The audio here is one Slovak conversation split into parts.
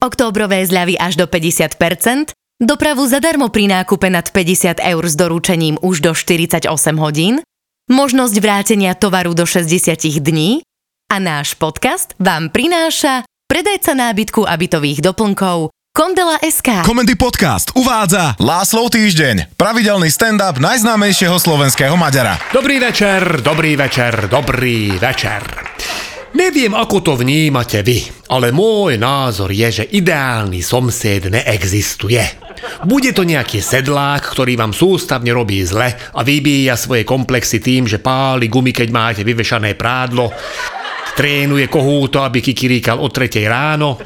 Októbrové zľavy až do 50%, dopravu zadarmo pri nákupe nad 50 eur s doručením už do 48 hodín, možnosť vrátenia tovaru do 60 dní a náš podcast vám prináša predajca nábytku a bytových doplnkov Kondela SK. Komendy Podcast uvádza Láslov týždeň, pravidelný stand-up najznámejšieho slovenského Maďara. Dobrý večer, dobrý večer, dobrý večer. Neviem, ako to vnímate vy, ale môj názor je, že ideálny somsed neexistuje. Bude to nejaký sedlák, ktorý vám sústavne robí zle a vybíja svoje komplexy tým, že páli gumy, keď máte vyvešané prádlo, trénuje kohúto, aby kikiríkal o 3 ráno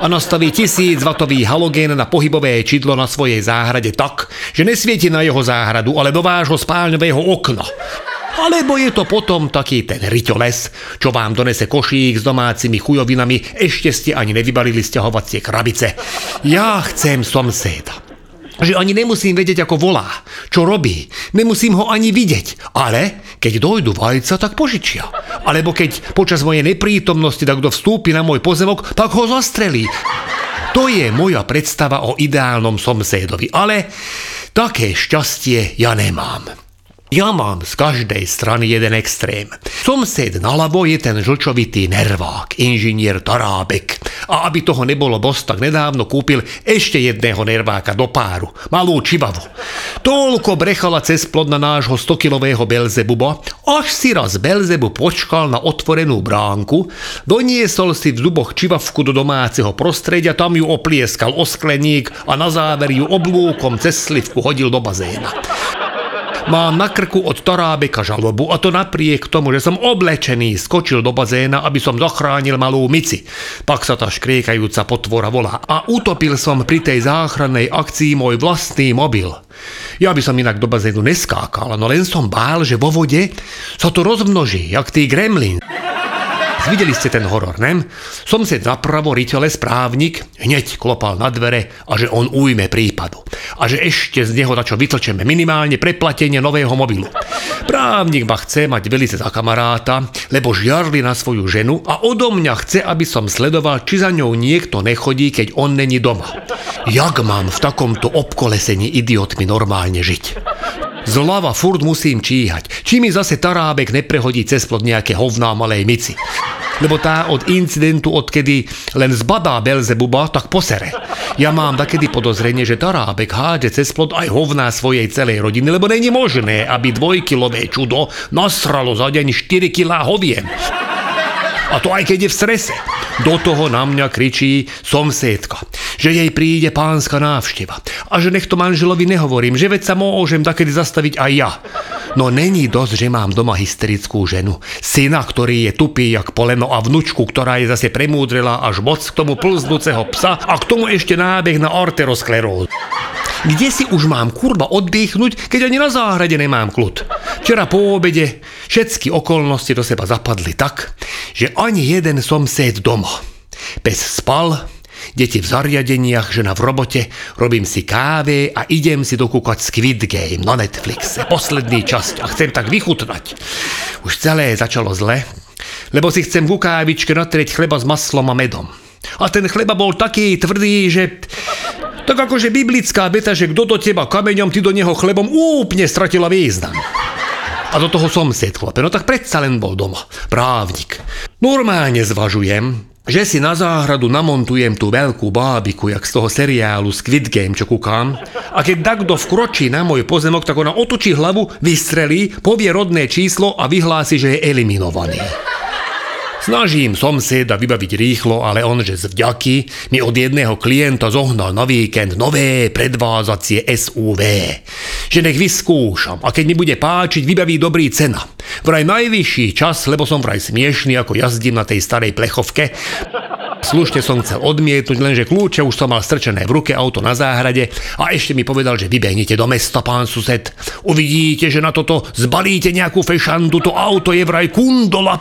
a nastaví 1000 vatový halogén na pohybové čidlo na svojej záhrade tak, že nesvieti na jeho záhradu, ale do vášho spálňového okna. Alebo je to potom taký ten ryťoles, čo vám donese košík s domácimi chujovinami, ešte ste ani nevybalili sťahovacie krabice. Ja chcem somséda že ani nemusím vedieť, ako volá, čo robí, nemusím ho ani vidieť, ale keď dojdu vajca, tak požičia. Alebo keď počas mojej neprítomnosti tak vstúpi na môj pozemok, tak ho zastrelí. To je moja predstava o ideálnom somsédovi, ale také šťastie ja nemám. Ja mám z každej strany jeden extrém. Somsed naľavo je ten žlčovitý nervák, inžinier Tarábek. A aby toho nebolo bos, nedávno kúpil ešte jedného nerváka do páru, malú čivavu. Toľko brechala cez plod na nášho 100-kilového Belzebuba, až si raz Belzebu počkal na otvorenú bránku, doniesol si v zuboch čivavku do domáceho prostredia, tam ju oplieskal o a na záver ju oblúkom cez slivku hodil do bazéna. Mám na krku od Torábeka žalobu a to napriek tomu, že som oblečený skočil do bazéna, aby som zachránil malú Mici. Pak sa tá škriekajúca potvora volá. A utopil som pri tej záchrannej akcii môj vlastný mobil. Ja by som inak do bazénu neskákal, no len som bál, že vo vode sa to rozmnoží, jak tý gremlin. Videli ste ten horor, ne? Som si napravo riteľe správnik hneď klopal na dvere a že on ujme prípadu. A že ešte z neho na čo vytlčeme minimálne preplatenie nového mobilu. Právnik ma chce mať velice za kamaráta, lebo žiarli na svoju ženu a odo mňa chce, aby som sledoval, či za ňou niekto nechodí, keď on není doma. Jak mám v takomto obkolesení idiotmi normálne žiť? Zlava furt musím číhať. Či mi zase tarábek neprehodí cez plod nejaké hovná malej mici lebo tá od incidentu, odkedy len zbadá Belzebuba, tak posere. Ja mám takedy podozrenie, že Tarábek hádže cez plod aj hovná svojej celej rodiny, lebo není možné, aby dvojkilové čudo nasralo za deň 4 kg hovien. A to aj keď je v strese. Do toho na mňa kričí somsédka, že jej príde pánska návšteva a že nech to manželovi nehovorím, že veď sa môžem takedy zastaviť aj ja. No není dosť, že mám doma hysterickú ženu, syna, ktorý je tupý jak poleno a vnučku, ktorá je zase premúdrela až moc k tomu plznúceho psa a k tomu ešte nábeh na arterosklerózu. Kde si už mám kurva oddychnúť, keď ani na záhrade nemám kľud? Včera po obede všetky okolnosti do seba zapadli tak, že ani jeden som sed doma. Pes spal, deti v zariadeniach, žena v robote, robím si káve a idem si dokúkať Squid Game na Netflixe. Posledný časť a chcem tak vychutnať. Už celé začalo zle, lebo si chcem ku kávičke natrieť chleba s maslom a medom. A ten chleba bol taký tvrdý, že... Tak akože biblická beta, že kto do teba kameňom, ty do neho chlebom úplne stratila význam. A do toho som chlape, no tak predsa len bol doma. Právnik. Normálne zvažujem, že si na záhradu namontujem tú veľkú bábiku, jak z toho seriálu Squid Game, čo kúkam. A keď takto vkročí na môj pozemok, tak ona otočí hlavu, vystrelí, povie rodné číslo a vyhlási, že je eliminovaný. Snažím somseda vybaviť rýchlo, ale on, že z vďaky, mi od jedného klienta zohnal na víkend nové predvázacie SUV. Že nech vyskúšam a keď mi bude páčiť, vybaví dobrý cena. Vraj najvyšší čas, lebo som vraj smiešný, ako jazdím na tej starej plechovke. Slušne som chcel odmietnúť, lenže kľúče už som mal strčené v ruke auto na záhrade a ešte mi povedal, že vybehnite do mesta, pán sused. Uvidíte, že na toto zbalíte nejakú fešandu, to auto je vraj kundolap.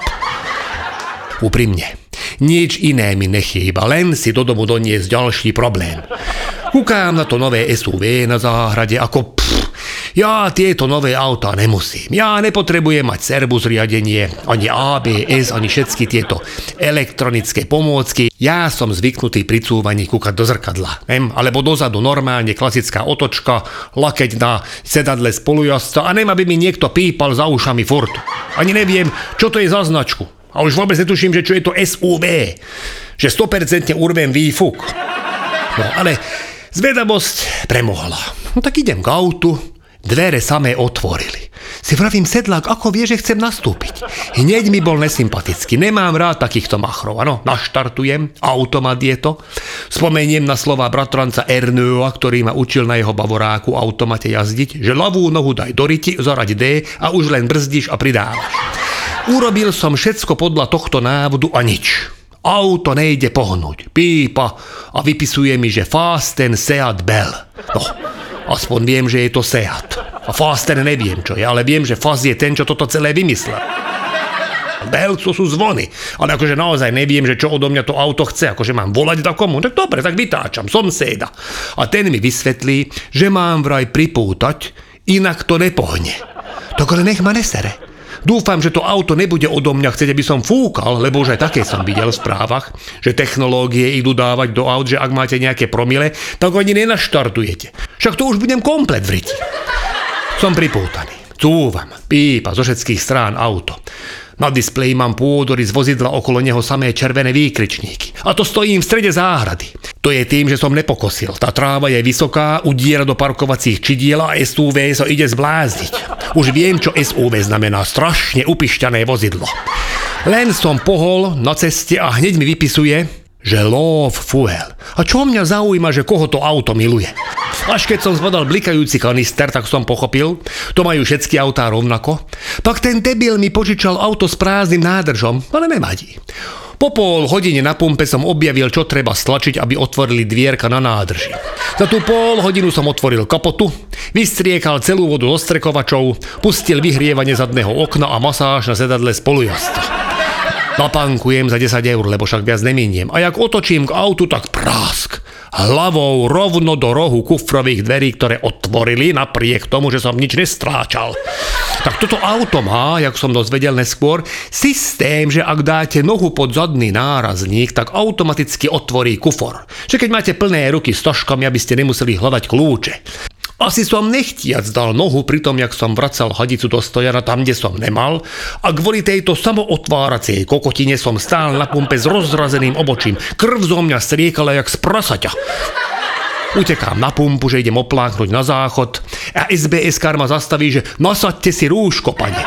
Úprimne. Nič iné mi nechýba, len si do domu doniesť ďalší problém. Kúkám na to nové SUV na záhrade ako pff, Ja tieto nové autá nemusím. Ja nepotrebujem mať Cerbus riadenie, ani ABS, ani všetky tieto elektronické pomôcky. Ja som zvyknutý pri cúvaní kúkať do zrkadla. Nem? Alebo dozadu normálne klasická otočka, lakeť na sedadle spolujazca a nem, aby mi niekto pípal za ušami furt. Ani neviem, čo to je za značku. A už vôbec netuším, že čo je to SUV. Že 100% urvem výfuk. No ale zvedavosť premohla. No tak idem k autu, Dvere samé otvorili. Si vravím, sedlák, ako vie, že chcem nastúpiť? Hneď mi bol nesympatický. Nemám rád takýchto machrov. Ano, naštartujem, automat je to. Spomeniem na slova bratranca Ernőa, ktorý ma učil na jeho bavoráku automate jazdiť, že ľavú nohu daj do riti, zorať D a už len brzdíš a pridávaš. Urobil som všetko podľa tohto návodu a nič. Auto nejde pohnúť. Pípa a vypisuje mi, že Fasten Seat Bell. No, Aspoň viem, že je to Seat. A Faster neviem, čo je, ale viem, že Faz je ten, čo toto celé vymyslel. Belco sú zvony, ale akože naozaj neviem, že čo odo mňa to auto chce, akože mám volať do komu, tak dobre, tak vytáčam, som séda. A ten mi vysvetlí, že mám vraj pripútať, inak to nepohne. Tak ale nech ma nesere. Dúfam, že to auto nebude odo mňa chcieť, aby som fúkal, lebo už aj také som videl v správach, že technológie idú dávať do aut, že ak máte nejaké promile, tak ani nenaštartujete. Však to už budem komplet vriť. Som pripútaný. Cúvam, pípa zo všetkých strán auto. Na displeji mám pôdory z vozidla okolo neho samé červené výkričníky. A to stojím v strede záhrady. To je tým, že som nepokosil. Tá tráva je vysoká, udiera do parkovacích čidiel a SUV sa ide zblázniť. Už viem, čo SUV znamená. Strašne upišťané vozidlo. Len som pohol na ceste a hneď mi vypisuje, že love fuel. A čo mňa zaujíma, že koho to auto miluje? Až keď som zbadal blikajúci kanister, tak som pochopil, to majú všetky autá rovnako. Tak ten debil mi požičal auto s prázdnym nádržom, ale nevadí. Po pol hodine na pumpe som objavil, čo treba stlačiť, aby otvorili dvierka na nádrži. Za tú pol hodinu som otvoril kapotu, vystriekal celú vodu do strekovačov, pustil vyhrievanie zadného okna a masáž na sedadle spolujazca. Napankujem za 10 eur, lebo však viac neminiem. A jak otočím k autu, tak prásk hlavou rovno do rohu kufrových dverí, ktoré otvorili napriek tomu, že som nič nestráčal. Tak toto auto má, jak som dozvedel neskôr, systém, že ak dáte nohu pod zadný nárazník, tak automaticky otvorí kufor. Že keď máte plné ruky s tožkami, aby ste nemuseli hľadať kľúče. Asi som nechtiac dal nohu pri tom, jak som vracal hadicu do stojana tam, kde som nemal a kvôli tejto samootváracej kokotine som stál na pumpe s rozrazeným obočím. Krv zo mňa striekala jak z prasaťa. Utekám na pumpu, že idem opláknuť na záchod a SBS kar ma zastaví, že nasaďte si rúško, pane.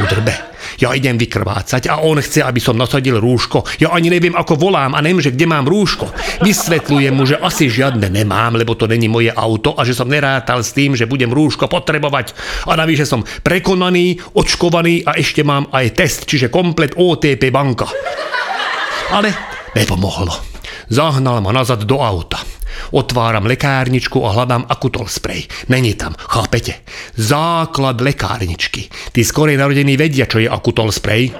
Udrbe. Ja idem vykrvácať a on chce, aby som nasadil rúško. Ja ani neviem, ako volám a neviem, že kde mám rúško. Vysvetľujem mu, že asi žiadne nemám, lebo to není moje auto a že som nerátal s tým, že budem rúško potrebovať. A navyše som prekonaný, očkovaný a ešte mám aj test, čiže komplet OTP banka. Ale nepomohlo. Zahnal ma nazad do auta. Otváram lekárničku a hľadám akutol sprej. Není tam, chápete? Základ lekárničky. Tí skorej narodení vedia, čo je akutol sprej.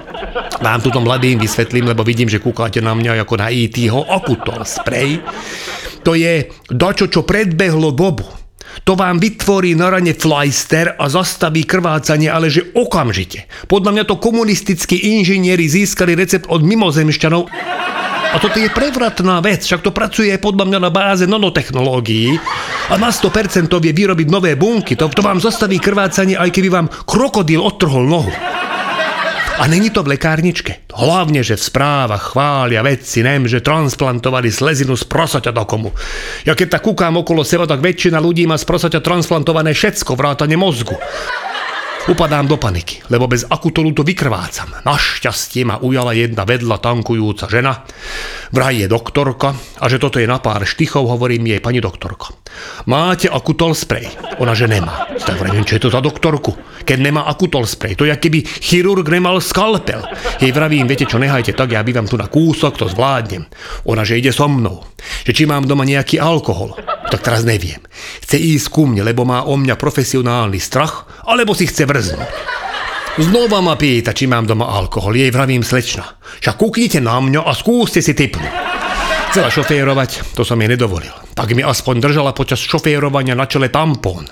Vám tuto mladým vysvetlím, lebo vidím, že kúkáte na mňa ako na IT-ho. Akutol sprej. To je dačo, čo predbehlo dobu. To vám vytvorí na rane flajster a zastaví krvácanie, ale že okamžite. Podľa mňa to komunistickí inžinieri získali recept od mimozemšťanov a toto je prevratná vec, však to pracuje podľa mňa na báze nanotechnológií a na 100% vie vyrobiť nové bunky. To, to vám zastaví krvácanie, aj keby vám krokodíl odtrhol nohu. A není to v lekárničke. Hlavne, že v správach chvália vedci, nem, že transplantovali slezinu z prosaťa do komu. Ja keď tak kúkam okolo seba, tak väčšina ľudí má z prosaťa transplantované všetko, vrátane mozgu. Upadám do paniky, lebo bez akutolu to vykrvácam. Našťastie ma ujala jedna vedla tankujúca žena. Vraj je doktorka a že toto je na pár štychov, hovorím jej pani doktorko. Máte akutol sprej? Ona, že nemá. Tak vravím, čo je to za doktorku? Keď nemá akutol sprej, to je keby chirurg nemal skalpel. Jej vravím, viete čo, nehajte tak, ja bývam tu na kúsok, to zvládnem. Ona, že ide so mnou. Že či mám doma nejaký alkohol. Tak teraz neviem. Chce ísť ku mne, lebo má o mňa profesionálny strach, alebo si chce vrznúť. Znova ma pýta, či mám doma alkohol. Jej vravím slečna. Však kúknite na mňa a skúste si typnúť. Chcela šoférovať, to som jej nedovolil. Tak mi aspoň držala počas šoférovania na čele tampón.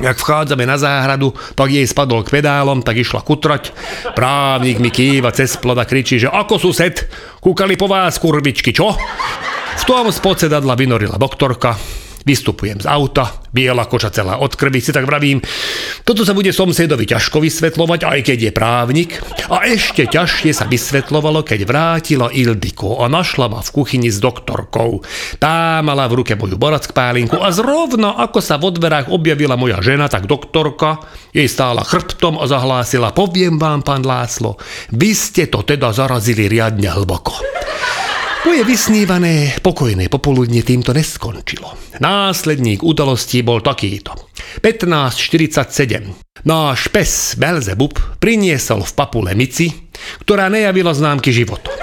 Jak vchádzame na záhradu, tak jej spadol k pedálom, tak išla kutrať. Právnik mi kýva cez a kričí, že ako sused, kúkali po vás kurvičky, čo? V tom spod sedadla vynorila doktorka, Vystupujem z auta, biela koča celá od krvi, si tak vravím, toto sa bude somsedovi ťažko vysvetľovať, aj keď je právnik. A ešte ťažšie sa vysvetľovalo, keď vrátila Ildiko a našla ma v kuchyni s doktorkou. Tá mala v ruke moju borack pálinku a zrovna ako sa vo dverách objavila moja žena, tak doktorka jej stála chrbtom a zahlásila, poviem vám, pán Láslo, vy ste to teda zarazili riadne hlboko. Moje vysnívané pokojné popoludne týmto neskončilo. Následník udalostí bol takýto. 1547. Náš pes Belzebub priniesol v papule mici, ktorá nejavila známky života.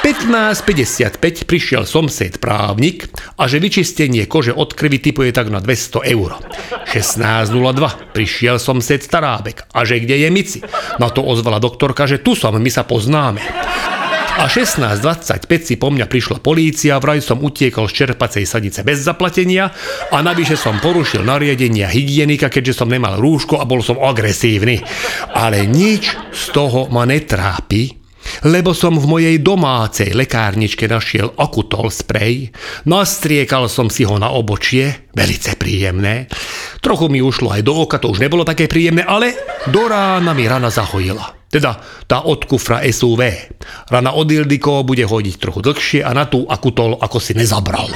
15.55 prišiel somsed právnik a že vyčistenie kože od krvi typuje tak na 200 eur. 16.02 prišiel somsed starábek a že kde je mici. Na to ozvala doktorka, že tu som, my sa poznáme. A 16.25 si po mňa prišla polícia, vraj som utiekol z čerpacej sadice bez zaplatenia a navyše som porušil nariadenia hygienika, keďže som nemal rúško a bol som agresívny. Ale nič z toho ma netrápi, lebo som v mojej domácej lekárničke našiel akutol sprej, nastriekal som si ho na obočie, velice príjemné, trochu mi ušlo aj do oka, to už nebolo také príjemné, ale do rána mi rana zahojila. Teda tá od kufra SUV. Rana od Ildiko bude hodiť trochu dlhšie a na tú akutol ako si nezabral.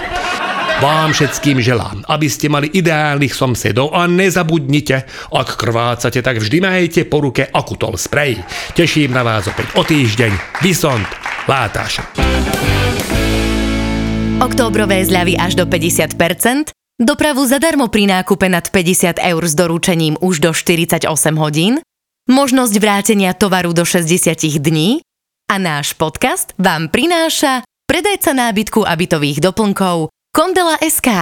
Vám všetkým želám, aby ste mali ideálnych somsedov a nezabudnite, ak krvácate, tak vždy majte po ruke Akutol sprej. Teším na vás opäť o týždeň. Vysont, Látaš. Októbrové zľavy až do 50%, dopravu zadarmo pri nákupe nad 50 eur s doručením už do 48 hodín, možnosť vrátenia tovaru do 60 dní a náš podcast vám prináša predajca nábytku a bytových doplnkov Kondela SK.